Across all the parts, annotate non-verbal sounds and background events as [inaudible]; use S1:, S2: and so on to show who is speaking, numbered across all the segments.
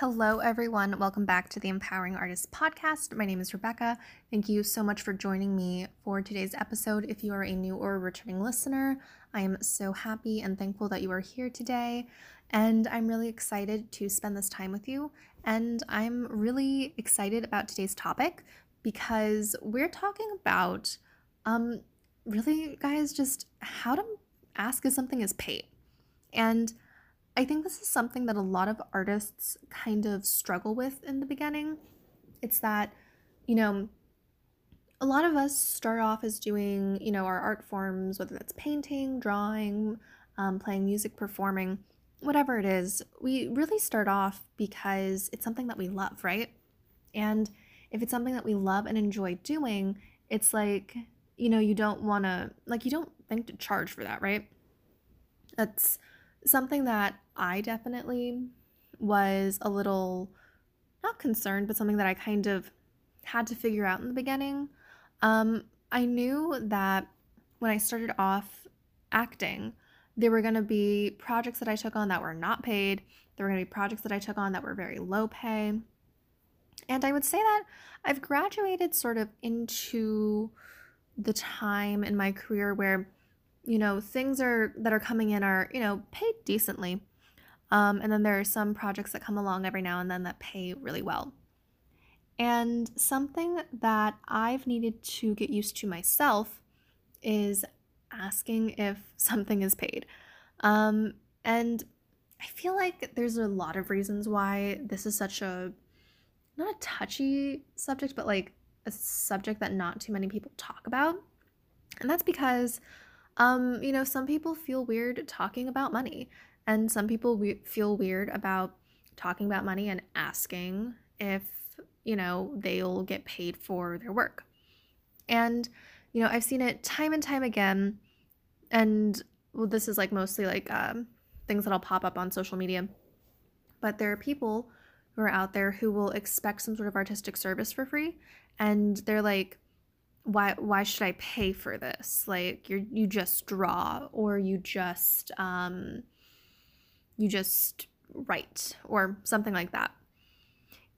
S1: Hello, everyone. Welcome back to the Empowering Artists podcast. My name is Rebecca. Thank you so much for joining me for today's episode. If you are a new or returning listener, I am so happy and thankful that you are here today. And I'm really excited to spend this time with you. And I'm really excited about today's topic because we're talking about, um, really, guys, just how to ask if something is paid. And I think this is something that a lot of artists kind of struggle with in the beginning. It's that, you know, a lot of us start off as doing, you know, our art forms, whether that's painting, drawing, um, playing music, performing, whatever it is. We really start off because it's something that we love, right? And if it's something that we love and enjoy doing, it's like, you know, you don't want to, like, you don't think to charge for that, right? That's something that I definitely was a little not concerned, but something that I kind of had to figure out in the beginning. Um, I knew that when I started off acting, there were going to be projects that I took on that were not paid. There were going to be projects that I took on that were very low pay. And I would say that I've graduated sort of into the time in my career where you know things are that are coming in are you know paid decently. Um, and then there are some projects that come along every now and then that pay really well. And something that i've needed to get used to myself is asking if [laughs] something is paid. Um, and i feel like there's a lot of reasons why this is such a not a touchy subject but like a subject that not too many people talk about. And that's because um, you know, some people feel weird talking about money, and some people we- feel weird about talking about money and asking if, you know, they'll get paid for their work. And, you know, I've seen it time and time again. And well, this is like mostly like um, things that'll pop up on social media. But there are people who are out there who will expect some sort of artistic service for free. And they're like, why why should I pay for this? Like you you just draw or you just um you just write or something like that.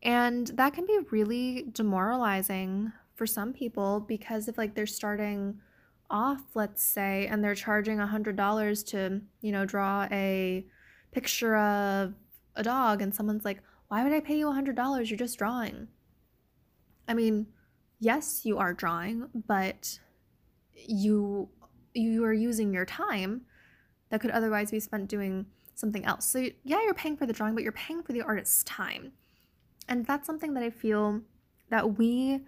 S1: And that can be really demoralizing for some people because if like they're starting off, let's say, and they're charging a hundred dollars to, you know, draw a picture of a dog and someone's like, why would I pay you a hundred dollars? You're just drawing. I mean, yes, you are drawing, but you you are using your time that could otherwise be spent doing something else. So yeah, you're paying for the drawing, but you're paying for the artist's time. And that's something that I feel that we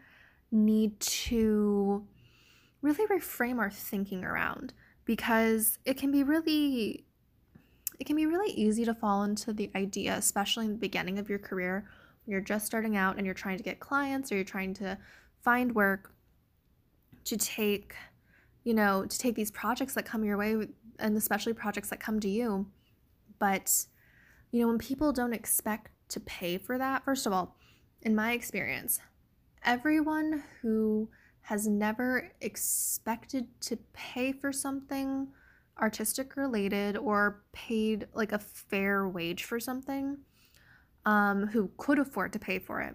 S1: need to really reframe our thinking around because it can be really it can be really easy to fall into the idea, especially in the beginning of your career, when you're just starting out and you're trying to get clients or you're trying to find work to take you know to take these projects that come your way and especially projects that come to you. But you know when people don't expect to pay for that first of all in my experience everyone who has never expected to pay for something artistic related or paid like a fair wage for something um, who could afford to pay for it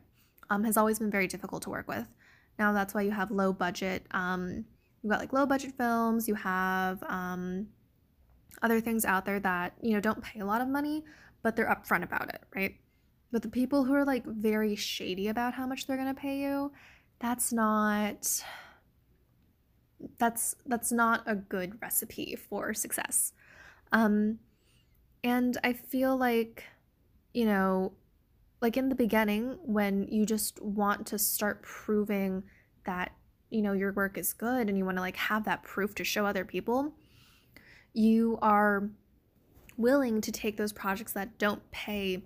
S1: um, has always been very difficult to work with now that's why you have low budget. Um, you've got like low budget films. You have um, other things out there that you know don't pay a lot of money, but they're upfront about it, right? But the people who are like very shady about how much they're gonna pay you, that's not that's that's not a good recipe for success. Um, and I feel like, you know, like in the beginning when you just want to start proving that you know your work is good and you want to like have that proof to show other people you are willing to take those projects that don't pay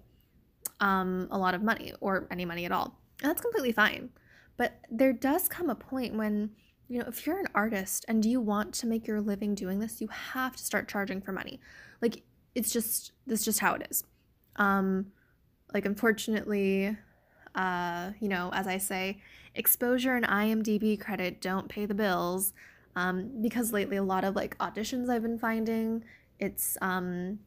S1: um, a lot of money or any money at all. And that's completely fine. But there does come a point when you know if you're an artist and you want to make your living doing this you have to start charging for money. Like it's just that's just how it is. Um like unfortunately uh you know as i say exposure and imdb credit don't pay the bills um because lately a lot of like auditions i've been finding it's um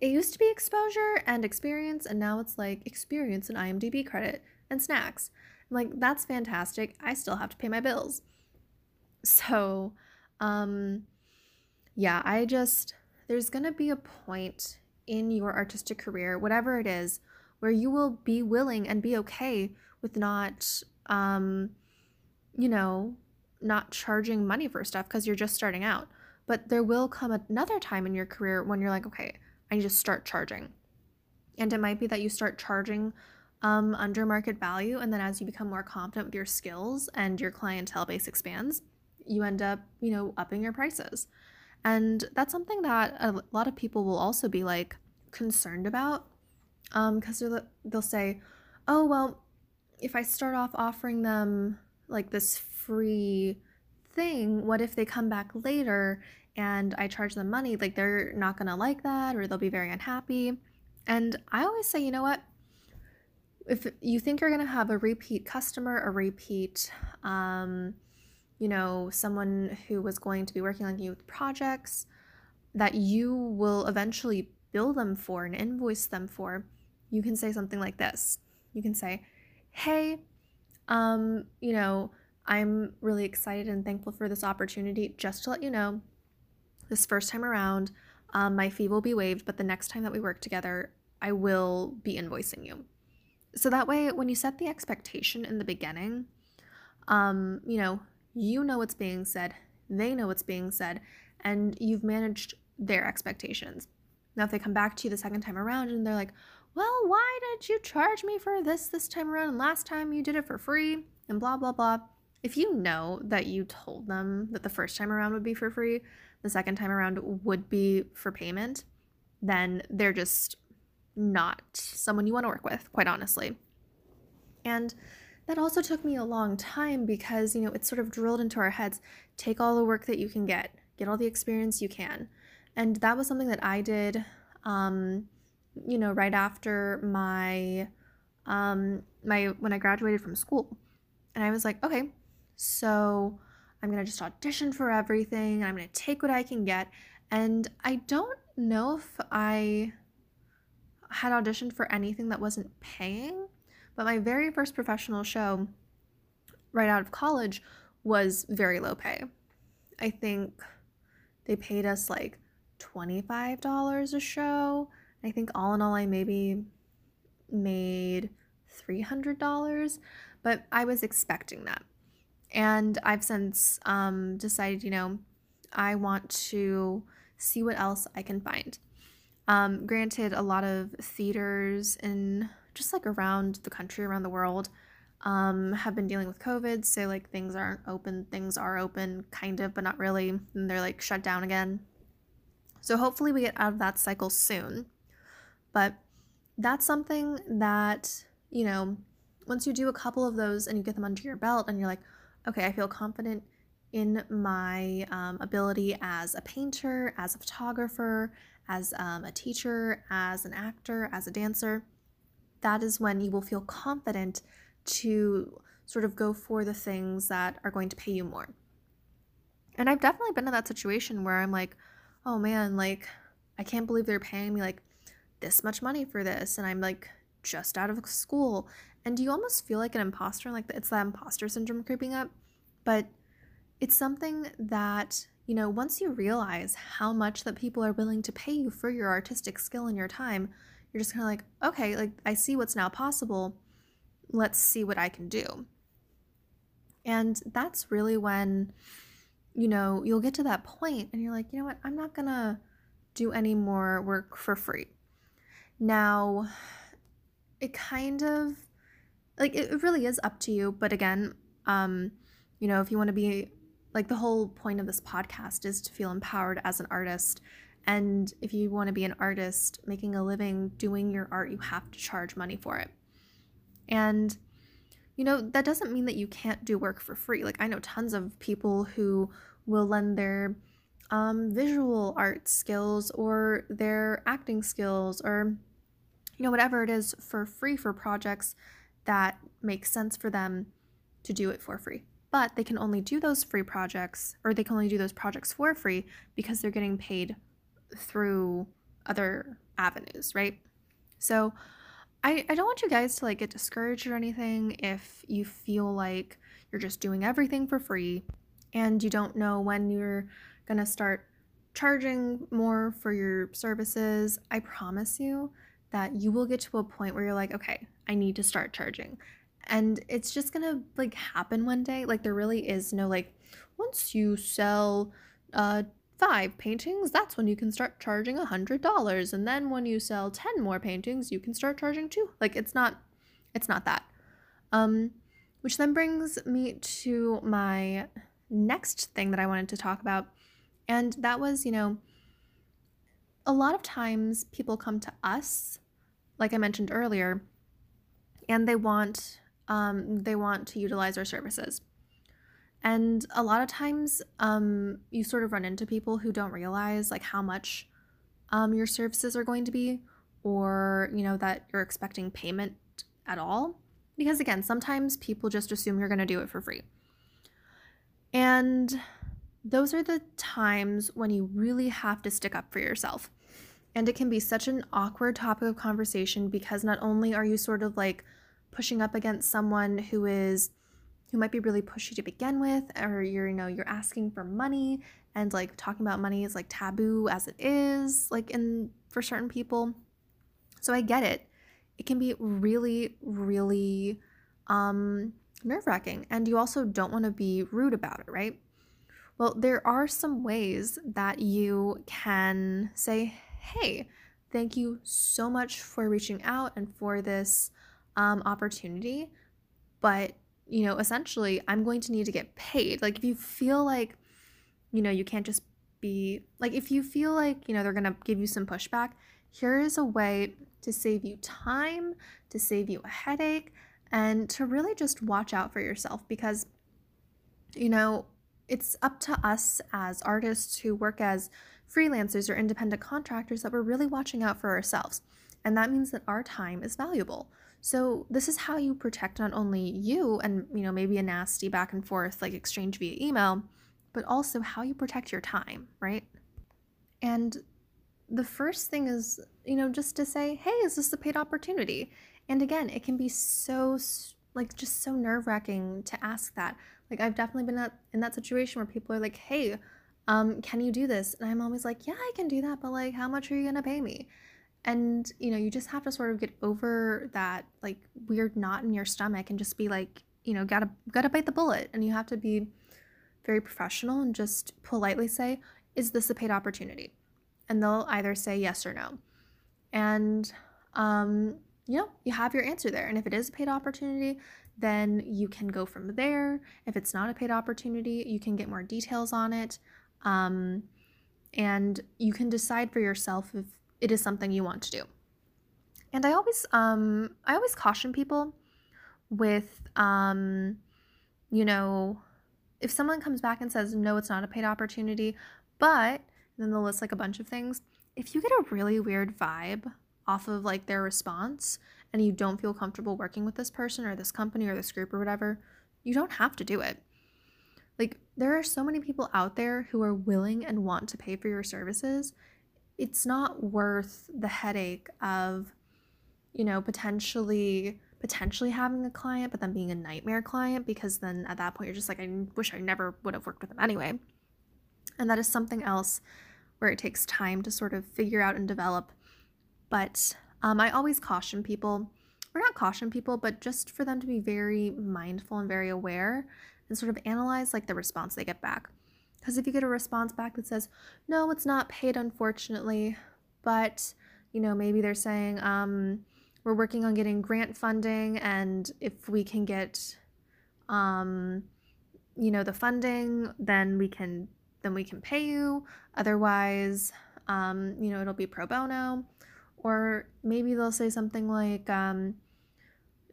S1: it used to be exposure and experience, and now it's like experience and IMDb credit and snacks. I'm like, that's fantastic. I still have to pay my bills. So, um, yeah, I just, there's gonna be a point in your artistic career, whatever it is, where you will be willing and be okay with not, um, you know, not charging money for stuff because you're just starting out. But there will come another time in your career when you're like, okay, I need to start charging. And it might be that you start charging um, under market value. And then as you become more confident with your skills and your clientele base expands, you end up, you know, upping your prices. And that's something that a lot of people will also be like concerned about because um, they'll say, oh, well, if I start off offering them like this free thing, what if they come back later and I charge them money? Like they're not going to like that or they'll be very unhappy. And I always say, you know what? If you think you're going to have a repeat customer, a repeat, um, you know, someone who was going to be working on you with projects that you will eventually bill them for and invoice them for, you can say something like this. You can say, hey, um, you know, I'm really excited and thankful for this opportunity. Just to let you know, this first time around, um, my fee will be waived, but the next time that we work together, I will be invoicing you. So that way, when you set the expectation in the beginning, um, you know, you know what's being said, they know what's being said, and you've managed their expectations. Now, if they come back to you the second time around and they're like, well, why did you charge me for this this time around and last time you did it for free and blah, blah, blah. If you know that you told them that the first time around would be for free, the second time around would be for payment, then they're just not someone you want to work with, quite honestly. And that also took me a long time because, you know, it's sort of drilled into our heads take all the work that you can get, get all the experience you can. And that was something that I did, um, you know, right after my, um, my, when I graduated from school. And I was like, okay, so I'm going to just audition for everything I'm going to take what I can get. And I don't know if I had auditioned for anything that wasn't paying, but my very first professional show right out of college was very low pay. I think they paid us like $25 a show. I think all in all, I maybe made $300, but I was expecting that. And I've since um, decided, you know, I want to see what else I can find. Um, granted, a lot of theaters in just like around the country, around the world, um, have been dealing with COVID. So, like, things aren't open, things are open, kind of, but not really. And they're like shut down again. So hopefully we get out of that cycle soon. But that's something that, you know, once you do a couple of those and you get them under your belt and you're like, okay, I feel confident in my um, ability as a painter, as a photographer, as um, a teacher, as an actor, as a dancer, that is when you will feel confident to sort of go for the things that are going to pay you more. And I've definitely been in that situation where I'm like, oh man, like, I can't believe they're paying me like this much money for this. And I'm like just out of school. And do you almost feel like an imposter, like it's that imposter syndrome creeping up. But it's something that, you know, once you realize how much that people are willing to pay you for your artistic skill and your time, you're just kind of like, okay, like I see what's now possible. Let's see what I can do. And that's really when you know, you'll get to that point and you're like, you know what, I'm not gonna do any more work for free. Now, it kind of like it really is up to you, but again, um, you know, if you want to be like the whole point of this podcast is to feel empowered as an artist. And if you want to be an artist making a living doing your art, you have to charge money for it. And you know, that doesn't mean that you can't do work for free. Like, I know tons of people who will lend their um, visual art skills or their acting skills or, you know, whatever it is for free for projects that make sense for them to do it for free. But they can only do those free projects or they can only do those projects for free because they're getting paid through other avenues, right? So I, I don't want you guys to like get discouraged or anything if you feel like you're just doing everything for free and you don't know when you're gonna start charging more for your services. I promise you that you will get to a point where you're like, okay, I need to start charging. And it's just gonna like happen one day. Like there really is no like once you sell uh five paintings, that's when you can start charging a hundred dollars. And then when you sell 10 more paintings, you can start charging two. Like it's not it's not that. Um, which then brings me to my next thing that I wanted to talk about. And that was, you know, a lot of times people come to us, like I mentioned earlier, and they want um, they want to utilize our services. And a lot of times, um, you sort of run into people who don't realize like how much um, your services are going to be, or you know that you're expecting payment at all. Because again, sometimes people just assume you're going to do it for free. And those are the times when you really have to stick up for yourself. And it can be such an awkward topic of conversation because not only are you sort of like pushing up against someone who is who might be really pushy to begin with or you're you know you're asking for money and like talking about money is like taboo as it is like in for certain people. So i get it. It can be really really um nerve-wracking and you also don't want to be rude about it right? Well there are some ways that you can say hey thank you so much for reaching out and for this um, opportunity but you know, essentially, I'm going to need to get paid. Like, if you feel like, you know, you can't just be like, if you feel like, you know, they're going to give you some pushback, here is a way to save you time, to save you a headache, and to really just watch out for yourself because, you know, it's up to us as artists who work as freelancers or independent contractors that we're really watching out for ourselves. And that means that our time is valuable. So this is how you protect not only you and you know maybe a nasty back and forth like exchange via email, but also how you protect your time, right? And the first thing is, you know, just to say, "Hey, is this a paid opportunity?" And again, it can be so like just so nerve-wracking to ask that. Like I've definitely been in that situation where people are like, "Hey, um, can you do this?" And I'm always like, "Yeah, I can do that, but like how much are you going to pay me?" And you know you just have to sort of get over that like weird knot in your stomach and just be like you know gotta gotta bite the bullet. And you have to be very professional and just politely say is this a paid opportunity? And they'll either say yes or no. And um you know you have your answer there. And if it is a paid opportunity then you can go from there. If it's not a paid opportunity you can get more details on it. Um, and you can decide for yourself if it is something you want to do. And I always um I always caution people with um you know if someone comes back and says no it's not a paid opportunity but then they'll list like a bunch of things if you get a really weird vibe off of like their response and you don't feel comfortable working with this person or this company or this group or whatever you don't have to do it like there are so many people out there who are willing and want to pay for your services it's not worth the headache of you know potentially potentially having a client but then being a nightmare client because then at that point you're just like i wish i never would have worked with them anyway. And that is something else where it takes time to sort of figure out and develop. But um, i always caution people or not caution people but just for them to be very mindful and very aware and sort of analyze like the response they get back because if you get a response back that says, no, it's not paid, unfortunately, but, you know, maybe they're saying, um, we're working on getting grant funding, and if we can get, um, you know, the funding, then we can then we can pay you. Otherwise, um, you know, it'll be pro bono. Or maybe they'll say something like, um,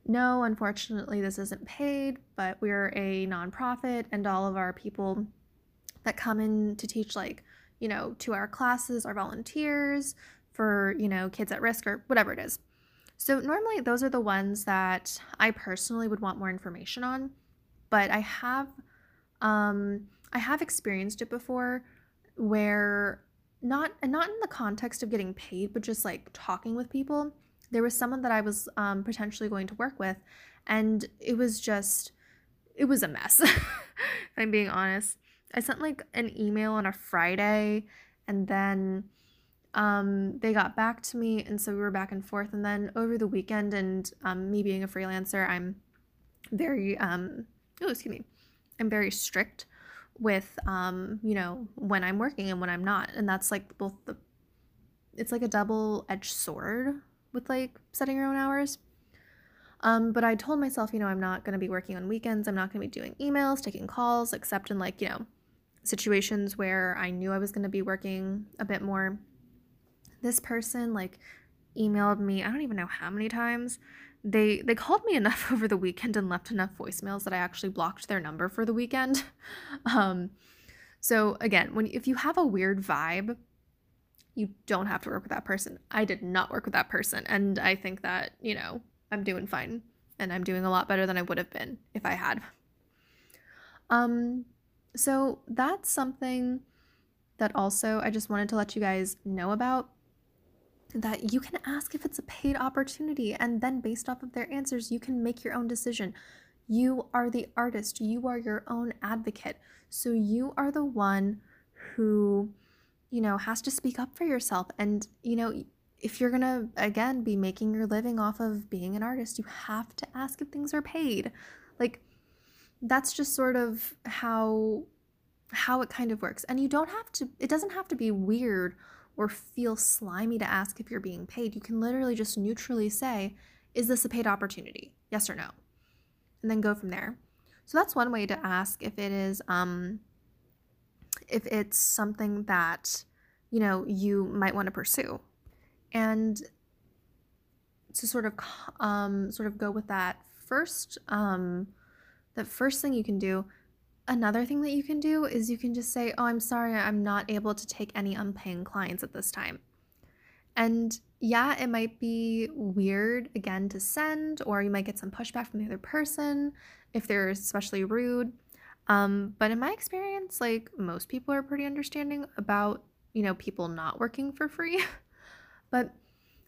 S1: no, unfortunately, this isn't paid, but we're a nonprofit and all of our people that come in to teach like you know two hour classes are volunteers for you know kids at risk or whatever it is so normally those are the ones that i personally would want more information on but i have um i have experienced it before where not and not in the context of getting paid, but just like talking with people. There was someone that I was um, potentially going to work with, and it was just it was a mess. [laughs] if I'm being honest, I sent like an email on a Friday, and then um, they got back to me, and so we were back and forth. And then over the weekend, and um, me being a freelancer, I'm very um, oh excuse me, I'm very strict with um, you know when I'm working and when I'm not, and that's like both the it's like a double edged sword with like setting your own hours. Um, but I told myself, you know, I'm not going to be working on weekends. I'm not going to be doing emails, taking calls, except in like, you know, situations where I knew I was going to be working a bit more. This person like emailed me, I don't even know how many times. They they called me enough [laughs] over the weekend and left enough voicemails that I actually blocked their number for the weekend. [laughs] um so again, when if you have a weird vibe, you don't have to work with that person. I did not work with that person and I think that, you know, I'm doing fine and I'm doing a lot better than I would have been if I had. Um so that's something that also I just wanted to let you guys know about that you can ask if it's a paid opportunity and then based off of their answers you can make your own decision. You are the artist, you are your own advocate. So you are the one who you know has to speak up for yourself and you know if you're going to again be making your living off of being an artist, you have to ask if things are paid. Like that's just sort of how how it kind of works. And you don't have to it doesn't have to be weird or feel slimy to ask if you're being paid. You can literally just neutrally say, is this a paid opportunity? Yes or no? And then go from there. So that's one way to ask if it is um if it's something that you know you might want to pursue. And to sort of um sort of go with that first um the first thing you can do Another thing that you can do is you can just say, Oh, I'm sorry, I'm not able to take any unpaying clients at this time. And yeah, it might be weird again to send, or you might get some pushback from the other person if they're especially rude. Um, but in my experience, like most people are pretty understanding about, you know, people not working for free. [laughs] but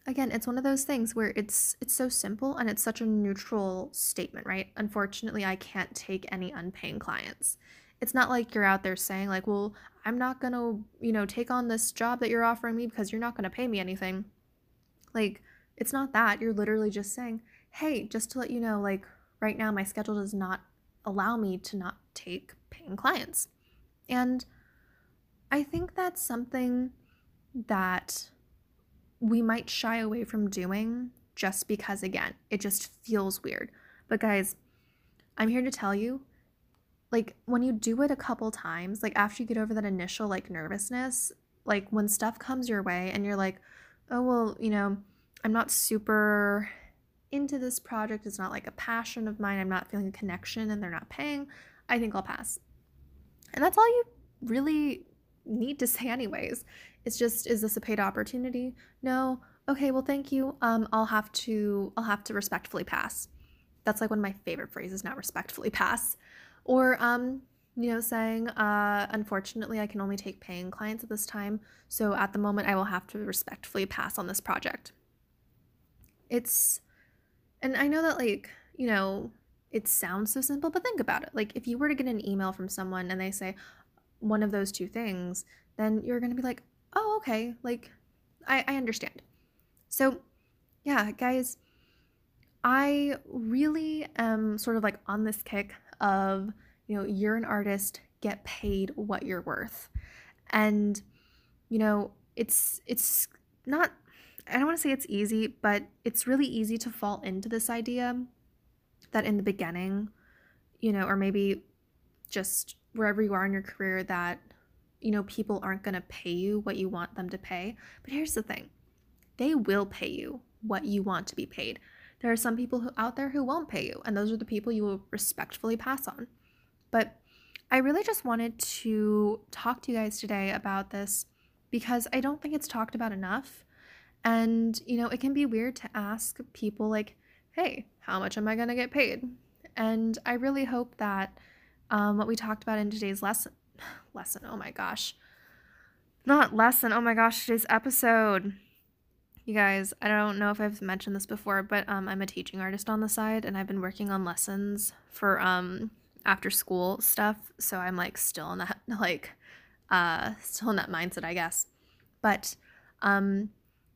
S1: again, it's one of those things where it's it's so simple and it's such a neutral statement, right? Unfortunately, I can't take any unpaying clients. It's not like you're out there saying like, "Well, I'm not going to, you know, take on this job that you're offering me because you're not going to pay me anything." Like, it's not that. You're literally just saying, "Hey, just to let you know, like right now my schedule does not allow me to not take paying clients." And I think that's something that we might shy away from doing just because, again, it just feels weird. But guys, I'm here to tell you like when you do it a couple times, like after you get over that initial like nervousness, like when stuff comes your way and you're like, oh, well, you know, I'm not super into this project. It's not like a passion of mine. I'm not feeling a connection and they're not paying. I think I'll pass. And that's all you really need to say, anyways. It's just, is this a paid opportunity? No. Okay, well, thank you. Um, I'll have to, I'll have to respectfully pass. That's like one of my favorite phrases now, respectfully pass. Or, um, you know, saying, uh, unfortunately, I can only take paying clients at this time. So at the moment, I will have to respectfully pass on this project. It's, and I know that, like, you know, it sounds so simple, but think about it. Like, if you were to get an email from someone and they say one of those two things, then you're going to be like, oh, okay, like I, I understand. So, yeah, guys, I really am sort of like on this kick of, you know, you're an artist, get paid what you're worth. And, you know, it's, it's not, I don't want to say it's easy, but it's really easy to fall into this idea that in the beginning, you know, or maybe just wherever you are in your career, that you know, people aren't going to pay you what you want them to pay. But here's the thing they will pay you what you want to be paid. There are some people who, out there who won't pay you, and those are the people you will respectfully pass on. But I really just wanted to talk to you guys today about this because I don't think it's talked about enough. And, you know, it can be weird to ask people, like, hey, how much am I going to get paid? And I really hope that um, what we talked about in today's lesson lesson. Oh my gosh. not lesson. Oh my gosh, today's episode. You guys, I don't know if I've mentioned this before, but um, I'm a teaching artist on the side, and I've been working on lessons for um after school stuff. So I'm like still in that [laughs] like uh still in that mindset, I guess. But um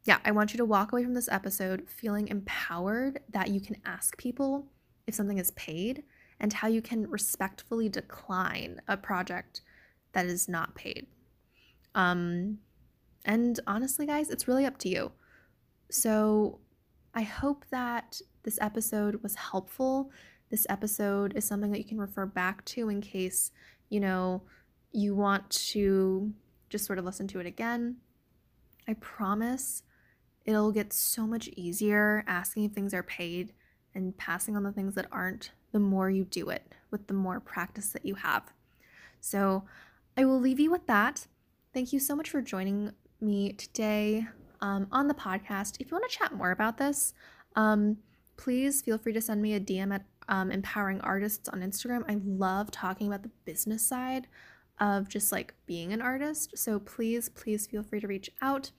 S1: yeah, I want you to walk away from this episode feeling empowered that you can ask people if something is paid and how you can respectfully decline a project that is not paid. Um and honestly, guys, it's really up to you. So I hope that this episode was helpful. This episode is something that you can refer back to in case, you know, you want to just sort of listen to it again. I promise it'll get so much easier asking if things are paid and passing on the things that aren't the more you do it with the more practice that you have. So I will leave you with that. Thank you so much for joining me today um, on the podcast. If you want to chat more about this, um, please feel free to send me a DM at um, Empowering Artists on Instagram. I love talking about the business side of just like being an artist. So please, please feel free to reach out.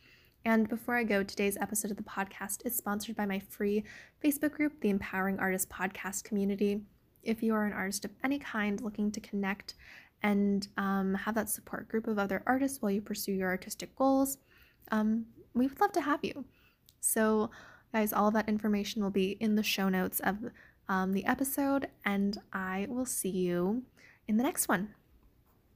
S1: And before I go, today's episode of the podcast is sponsored by my free Facebook group, the Empowering Artists Podcast Community. If you are an artist of any kind looking to connect and um, have that support group of other artists while you pursue your artistic goals, um, we would love to have you. So, guys, all that information will be in the show notes of um, the episode, and I will see you in the next one.